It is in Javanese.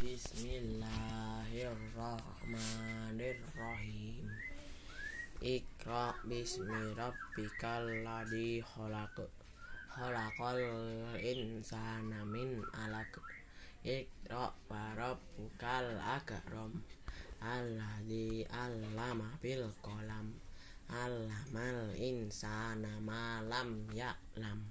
Bismillahirrahmanirrahim. Iqra bismi rabbikal ladzi khalaq khalaqal insana min 'alaq. Iqra wa rabbukal akram. Alladzi 'allama bil qalam. 'allamal insana ma lam ya'lam.